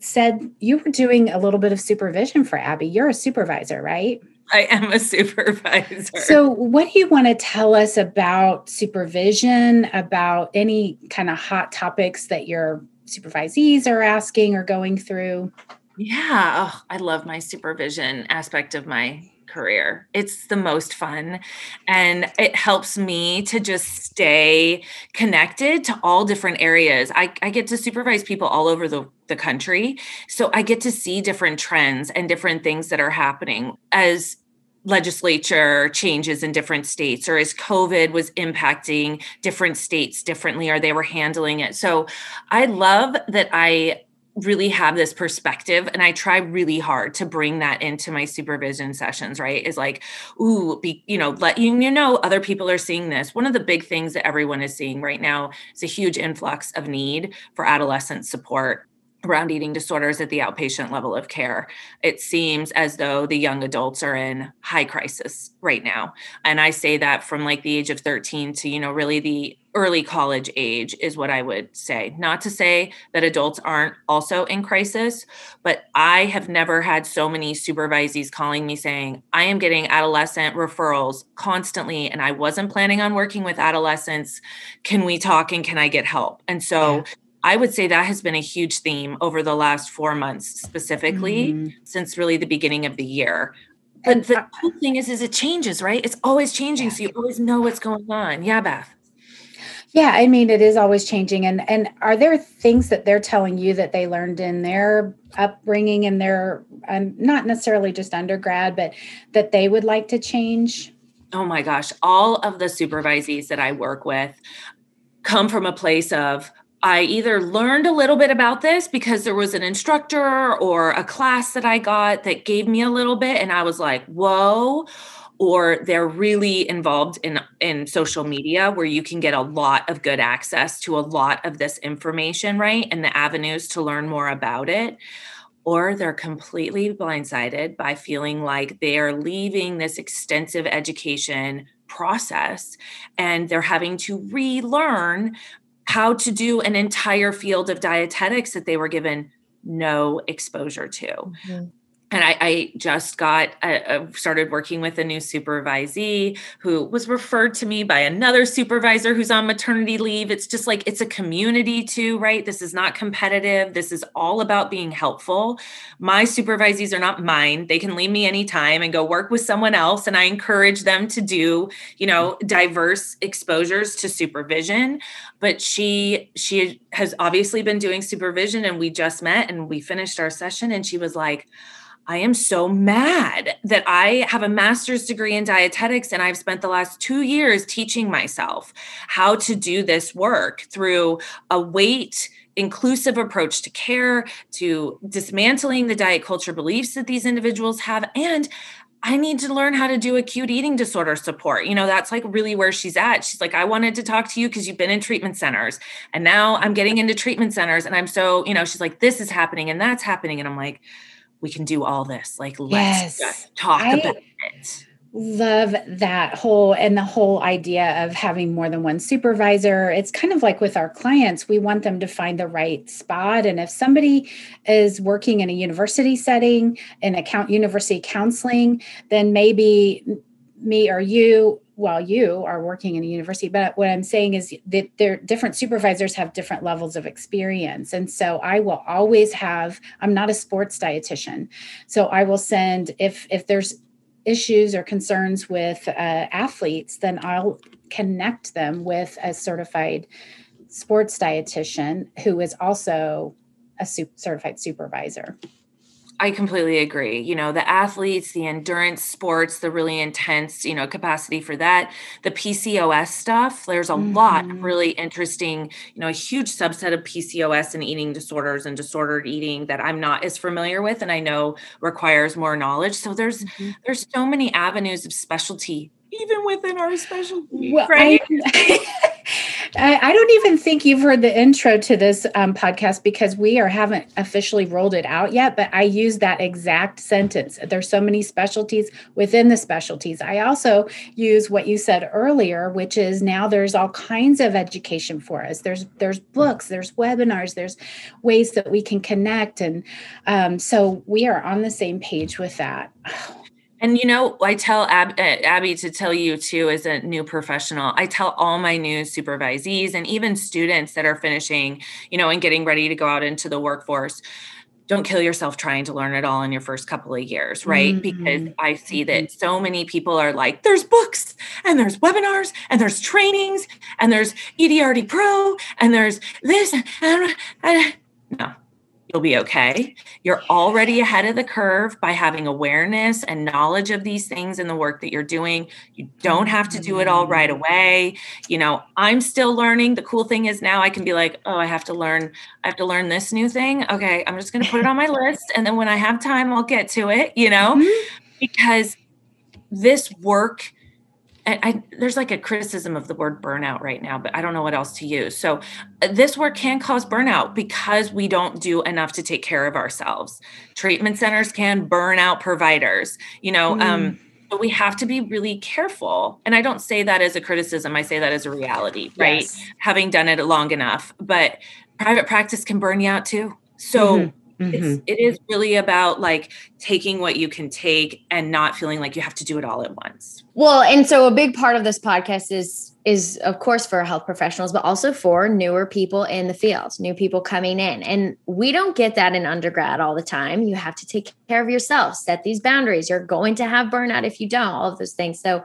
Speaker 4: said you were doing a little bit of supervision for Abbi. You're a supervisor right
Speaker 1: I am a supervisor.
Speaker 4: So, what do you want to tell us about supervision, about any kind of hot topics that your supervisees are asking or going through?
Speaker 1: Yeah, oh, I love my supervision aspect of my career. It's the most fun. And it helps me to just stay connected to all different areas. I, I get to supervise people all over the, the country. So I get to see different trends and different things that are happening as legislature changes in different states or as covid was impacting different states differently or they were handling it. So i love that i really have this perspective and i try really hard to bring that into my supervision sessions right? Is like ooh be you know let you, you know other people are seeing this. One of the big things that everyone is seeing right now is a huge influx of need for adolescent support around eating disorders at the outpatient level of care. It seems as though the young adults are in high crisis right now. And I say that from like the age of 13 to, you know, really the early college age is what I would say. Not to say that adults aren't also in crisis, but I have never had so many supervisees calling me saying, I am getting adolescent referrals constantly, and I wasn't planning on working with adolescents. Can we talk and can I get help? And so, yeah I would say that has been a huge theme over the last four months, specifically mm-hmm. since really the beginning of the year. But and the cool thing is, is it changes, right? It's always changing, yeah. so you always know what's going on. Yeah, Beth.
Speaker 4: Yeah, I mean, it is always changing. And and are there things that they're telling you that they learned in their upbringing and their um, not necessarily just undergrad, but that they would like to change?
Speaker 1: Oh my gosh, all of the supervisees that I work with come from a place of I either learned a little bit about this because there was an instructor or a class that I got that gave me a little bit and I was like, whoa, or they're really involved in in social media where you can get a lot of good access to a lot of this information, right? And the avenues to learn more about it. Or they're completely blindsided by feeling like they are leaving this extensive education process and they're having to relearn how to do an entire field of dietetics that they were given no exposure to. Mm-hmm. And I, I, just got uh, uh, started working with a new supervisee who was referred to me by another supervisor who's on maternity leave. It's just like it's a community too right? This is not competitive. This is all about being helpful. My supervisees are not mine. They can leave me anytime and go work with someone else. And i encourage them to do you know diverse exposures to supervision. But she she has obviously been doing supervision and we just met and we finished our session and she was like I am so mad that I have a master's degree in dietetics and I've spent the last two years teaching myself how to do this work through a weight inclusive approach to care, to dismantling the diet culture beliefs that these individuals have, and I need to learn how to do acute eating disorder support. You know, that's like really where she's at. She's like, I wanted to talk to you because you've been in treatment centers. And now I'm getting into treatment centers. And I'm so, you know, she's like, this is happening and that's happening. And I'm like, we can do all this. Like, let's yes. talk I about it.
Speaker 4: Love that whole and the whole idea of having more than one supervisor. It's kind of like with our clients, we want them to find the right spot. And if somebody is working in a university setting, in account university counseling, then maybe me or you while you are working in a university but what i'm saying is that there different supervisors have different levels of experience. And so i will always have i'm not a sports dietitian. So i will send if if there's issues or concerns with uh, athletes then i'll connect them with a certified sports dietitian who is also a certified supervisor
Speaker 1: I completely agree. You know, the athletes, the endurance sports, the really intense, you know, capacity for that, the PCOS stuff, there's a mm-hmm. lot of mm-hmm. really interesting, you know, a huge subset of PCOS and eating disorders and disordered eating that I'm not as familiar with and I know requires more knowledge. So there's mm-hmm. there's so many avenues of specialty even within our specialty, well, right? I,
Speaker 4: I, don't even think you've heard the intro to this um, podcast because we are haven't officially rolled it out yet. But I use that exact sentence. There's so many specialties within the specialties. I also use what you said earlier, which is now there's all kinds of education for us. There's there's books, there's webinars, there's ways that we can connect, and um, so we are on the same page with that. Oh,
Speaker 1: and you know, I tell Ab- uh, Abbi to tell you too, as a new professional, I tell all my new supervisees and even students that are finishing, you know, and getting ready to go out into the workforce don't kill yourself trying to learn it all in your first couple of years, right? Mm-hmm. Because I see that mm-hmm. so many people are like, there's books and there's webinars and there's trainings and there's EDRD Pro and there's this. And, and, no, you'll be okay. You're already ahead of the curve by having awareness and knowledge of these things and the work that you're doing. You don't have to do it all right mm-hmm. away. You know, I'm still learning. The cool thing is now I can be like, "Oh, I have to learn I have to learn this new thing. Okay, I'm just going to put it on my list and then when I have time I'll get to it, you know?" Mm-hmm. Because this work I, I, there's like a criticism of the word burnout right now, but I don't know what else to use. So, uh, this work can cause burnout because we don't do enough to take care of ourselves. Treatment centers can burn out providers, you know. Mm. Um, but we have to be really careful. And I don't say that as a criticism, I say that as a reality, right? Yes. Having done it long enough. But private practice can burn you out too. So, mm-hmm Mm-hmm. It's, it is really about like taking what you can take and not feeling like you have to do it all at once.
Speaker 2: Well, and so a big part of this podcast is is of course for health professionals but also for newer people in the field, new people coming in. And we don't get that in undergrad all the time. You have to take care of yourself, set these boundaries. You're going to have burnout if you don't, all of those things. So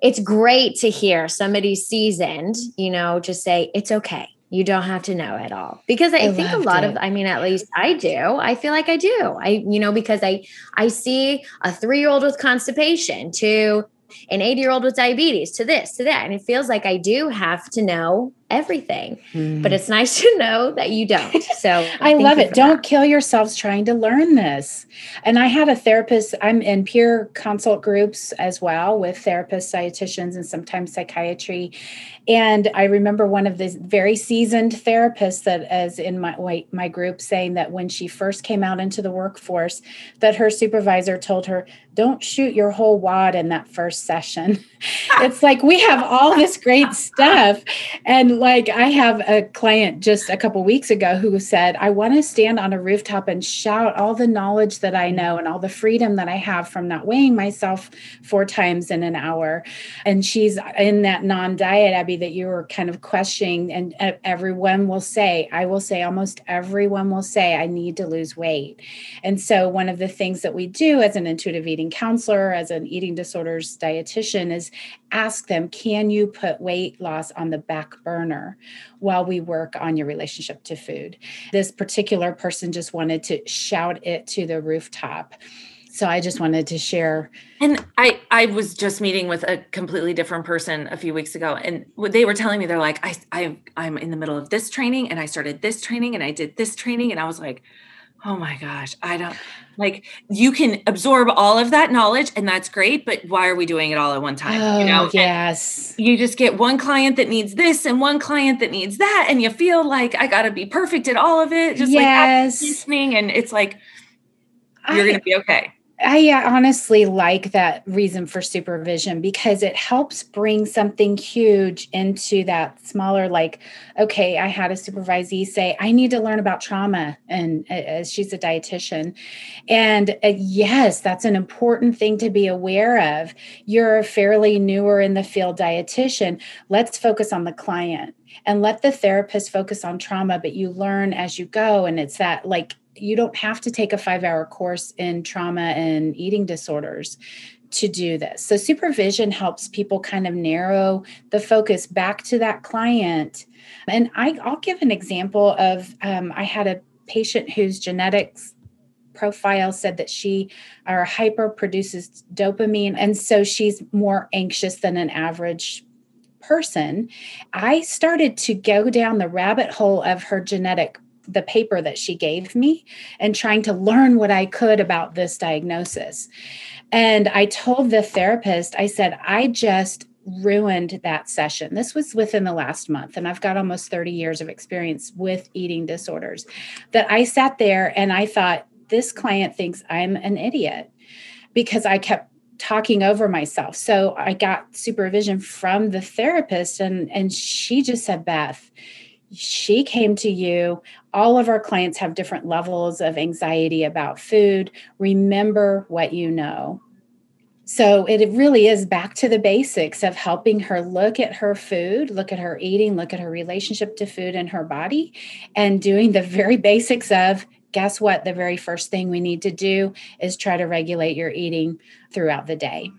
Speaker 2: it's great to hear somebody seasoned, you know, just say it's okay you don't have to know it all because I, I think a lot it. of, I mean, at least I do. I feel like I do. I, you know, because I, I see a three year old with constipation to an 80 year old with diabetes to this, to that. And it feels like I do have to know everything. Mm. But it's nice to know that you don't. So
Speaker 4: I love it. Don't that. kill yourselves trying to learn this. And I had a therapist, I'm in peer consult groups as well with therapists, dietitians, and sometimes psychiatry. And I remember one of the very seasoned therapists that is in my my group saying that when she first came out into the workforce, that her supervisor told her, "Don't shoot your whole wad in that first session." it's like we have all this great stuff, and like I have a client just a couple weeks ago who said, I want to stand on a rooftop and shout all the knowledge that I know and all the freedom that I have from not weighing myself four times in an hour. And she's in that non diet, Abbi, that you were kind of questioning. And everyone will say, I will say, almost everyone will say, I need to lose weight. And so, one of the things that we do as an intuitive eating counselor, as an eating disorders dietitian, is ask them, can you put weight loss on the back burner while we work on your relationship to food? This particular person just wanted to shout it to the rooftop. So I just wanted to share.
Speaker 1: And I I was just meeting with a completely different person a few weeks ago and they were telling me they're like I I I'm in the middle of this training and I started this training and I did this training and I was like oh my gosh, I don't like you can absorb all of that knowledge and that's great, but why are we doing it all at one time?
Speaker 4: Oh,
Speaker 1: you know,
Speaker 4: yes.
Speaker 1: And you just get one client that needs this and one client that needs that, and you feel like I got to be perfect at all of it, just
Speaker 4: yes.
Speaker 1: like listening, and it's like you're going to be okay.
Speaker 4: I honestly like that reason for supervision because it helps bring something huge into that smaller, like, okay, I had a supervisee say, I need to learn about trauma. And as she's a dietitian. And uh, yes, that's an important thing to be aware of. You're a fairly newer in the field dietitian. Let's focus on the client and let the therapist focus on trauma, but you learn as you go. And it's that like you don't have to take a five hour course in trauma and eating disorders to do this. So, supervision helps people kind of narrow the focus back to that client. And I, will give an example of um, I had a patient whose genetics profile said that she or hyper produces dopamine and so she's more anxious than an average person i started to go down the rabbit hole of her genetic the paper that she gave me and trying to learn what I could about this diagnosis. And I told the therapist, I said, I just ruined that session. This was within the last month, and I've got almost 30 years of experience with eating disorders. That I sat there and I thought, this client thinks I'm an idiot because I kept talking over myself. So I got supervision from the therapist, and, and she just said, Beth, she came to you. All of our clients have different levels of anxiety about food. Remember what you know. So it really is back to the basics of helping her look at her food, look at her eating, look at her relationship to food and her body, and doing the very basics of guess what? The very first thing we need to do is try to regulate your eating throughout the day.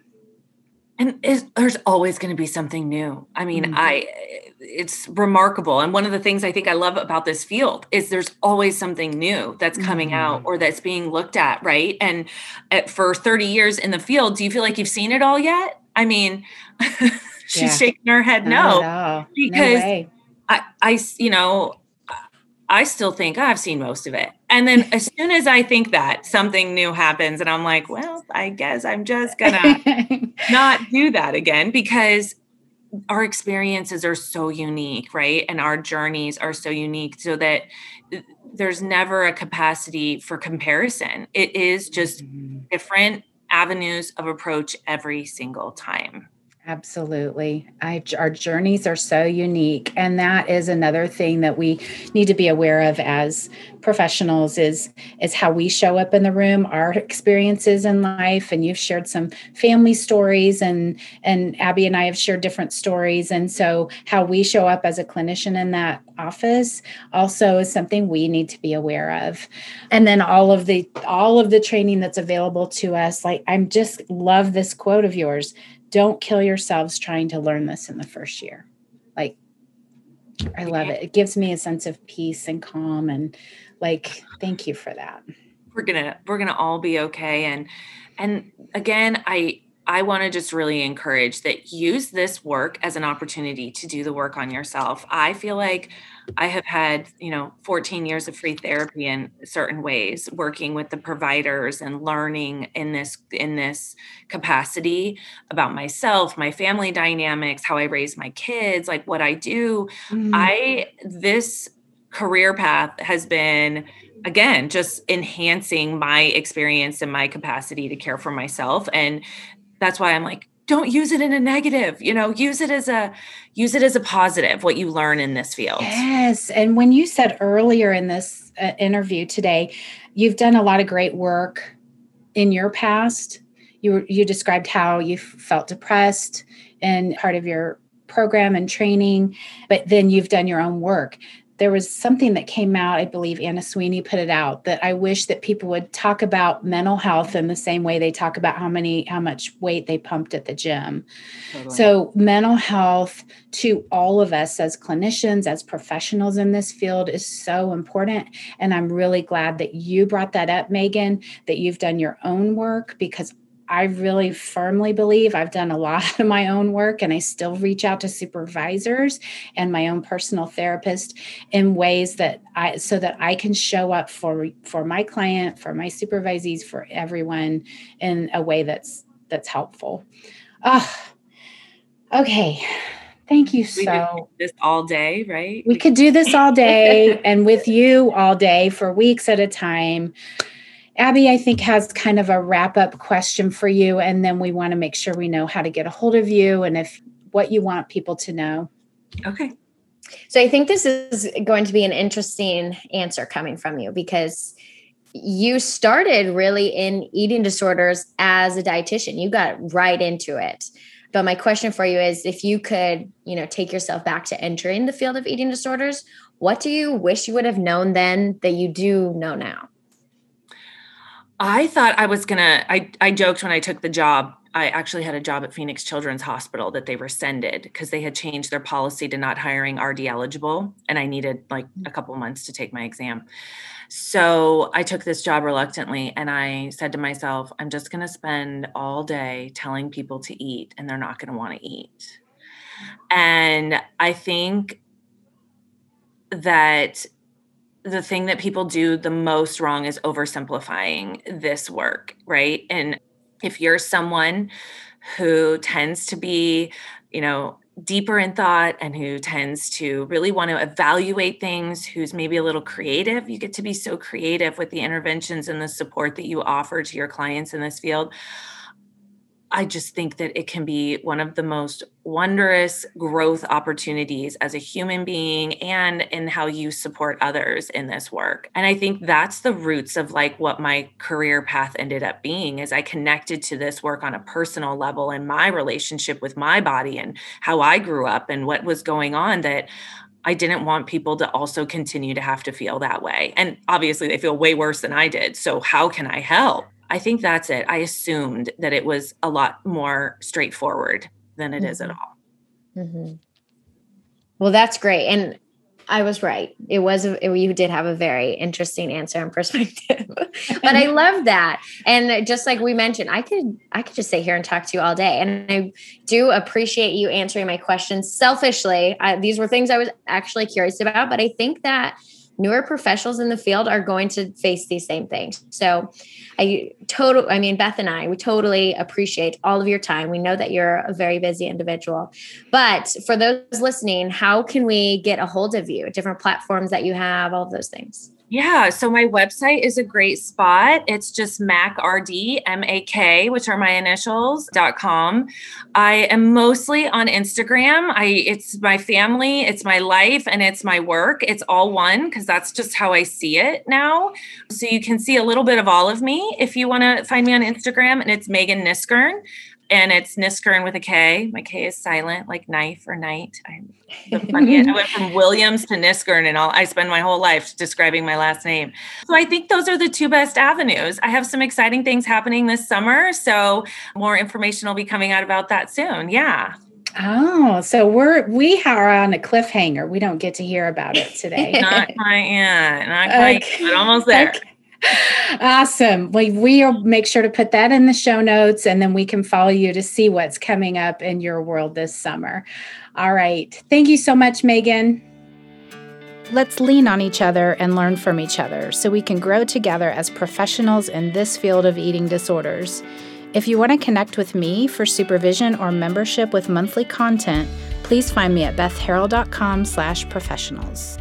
Speaker 1: And there's always going to be something new. I mean, mm-hmm. I it's remarkable. And one of the things I think I love about this field is there's always something new that's coming mm-hmm. out or that's being looked at, right? And at, for 30 years in the field, do you feel like you've seen it all yet? I mean, she's yeah. shaking her head no,
Speaker 4: no
Speaker 1: because no I, I, you know, I still think oh, I've seen most of it. And then as soon as I think that something new happens and I'm like, well, I guess I'm just gonna not do that again because our experiences are so unique, right? And our journeys are so unique so that there's never a capacity for comparison. It is just mm-hmm. different avenues of approach every single time.
Speaker 4: Absolutely. I, our journeys are so unique. And that is another thing that we need to be aware of as professionals is, is how we show up in the room, our experiences in life. And you've shared some family stories and, and Abbi and I have shared different stories. And so how we show up as a clinician in that office also is something we need to be aware of. And then all of the, all of the training that's available to us. Like I'm just love this quote of yours don't kill yourselves trying to learn this in the first year. Like, I love it. It gives me a sense of peace and calm and like, thank you for that.
Speaker 1: We're gonna we're gonna all be okay. And and again, I I want to just really encourage that use this work as an opportunity to do the work on yourself. I feel like I have had, you know, 14 years of free therapy in certain ways, working with the providers and learning in this in this capacity about myself, my family dynamics, how I raise my kids, like what I do. Mm-hmm. I this career path has been again just enhancing my experience and my capacity to care for myself and that's why I'm like don't use it in a negative you know use it as a use it as a positive what you learn in this field.
Speaker 4: Yes and when you said earlier in this uh, interview today you've done a lot of great work in your past. You you described how you felt depressed and part of your program and training but then you've done your own work there was something that came out i believe anna sweeney put it out that i wish that people would talk about mental health in the same way they talk about how many how much weight they pumped at the gym totally. so mental health to all of us as clinicians as professionals in this field is so important and i'm really glad that you brought that up megan that you've done your own work because I really firmly believe I've done a lot of my own work and I still reach out to supervisors and my own personal therapist in ways that I so that I can show up for for my client, for my supervisees, for everyone in a way that's that's helpful. Oh, okay. Thank you so.
Speaker 1: this all day, right?
Speaker 4: We could do this all day and with you all day for weeks at a time. Abbi, I think, has kind of a wrap up question for you. And then we want to make sure we know how to get a hold of you and if what you want people to know.
Speaker 1: Okay.
Speaker 2: So I think this is going to be an interesting answer coming from you because you started really in eating disorders as a dietitian. You got right into it. But my question for you is if you could, you know, take yourself back to entering the field of eating disorders, what do you wish you would have known then that you do know now?
Speaker 1: I thought I was gonna. I I joked when I took the job. I actually had a job at Phoenix Children's Hospital that they rescinded because they had changed their policy to not hiring RD eligible, and I needed like mm. a couple months to take my exam. So I took this job reluctantly, and I said to myself, "I'm just gonna spend all day telling people to eat, and they're not gonna want to eat." And I think that the thing that people do the most wrong is oversimplifying this work, right? And if you're someone who tends to be, you know, deeper in thought and who tends to really want to evaluate things, who's maybe a little creative, you get to be so creative with the interventions and the support that you offer to your clients in this field. I just think that it can be one of the most wondrous growth opportunities as a human being and in how you support others in this work. And I think that's the roots of like what my career path ended up being is I connected to this work on a personal level and my relationship with my body and how I grew up and what was going on that I didn't want people to also continue to have to feel that way. And obviously they feel way worse than I did. So how can I help? I think that's it. I assumed that it was a lot more straightforward than it mm-hmm. is at all.
Speaker 2: Mm-hmm. Well, that's great. And I was right. It was, a, you did have a very interesting answer and perspective, but I love that. And just like we mentioned, I could, I could just sit here and talk to you all day. And I do appreciate you answering my questions selfishly. I, these were things I was actually curious about, but I think that newer professionals in the field are going to face these same things. So I total I mean Beth and I we totally appreciate all of your time. We know that you're a very busy individual. But for those listening, how can we get a hold of you? Different platforms that you have, all of those things.
Speaker 1: Yeah, so my website is a great spot. It's just MAKRD, M A K, which are my initials, dot com. I am mostly on Instagram. I it's my family, it's my life, and it's my work. It's all one because that's just how I see it now. So you can see a little bit of all of me if you want to find me on Instagram, and it's Megan Kniskern and it's Kniskern with a K. My K is silent, like knife or night. I'm the funniest. I went from Williams to Kniskern, and all I spend my whole life describing my last name. So I think those are the two best avenues. I have some exciting things happening this summer, so more information will be coming out about that soon. Yeah.
Speaker 4: Oh, so we're we are on a cliffhanger. We don't get to hear about it today.
Speaker 1: not quite yet. Not quite, okay. but almost there. Okay
Speaker 4: awesome. We we'll make sure to put that in the show notes and then we can follow you to see what's coming up in your world this summer. All right. Thank you so much, Megan. Let's lean on each other and learn from each other so we can grow together as professionals in this field of eating disorders. If you want to connect with me for supervision or membership with monthly content, please find me at bethharrell.com slash professionals.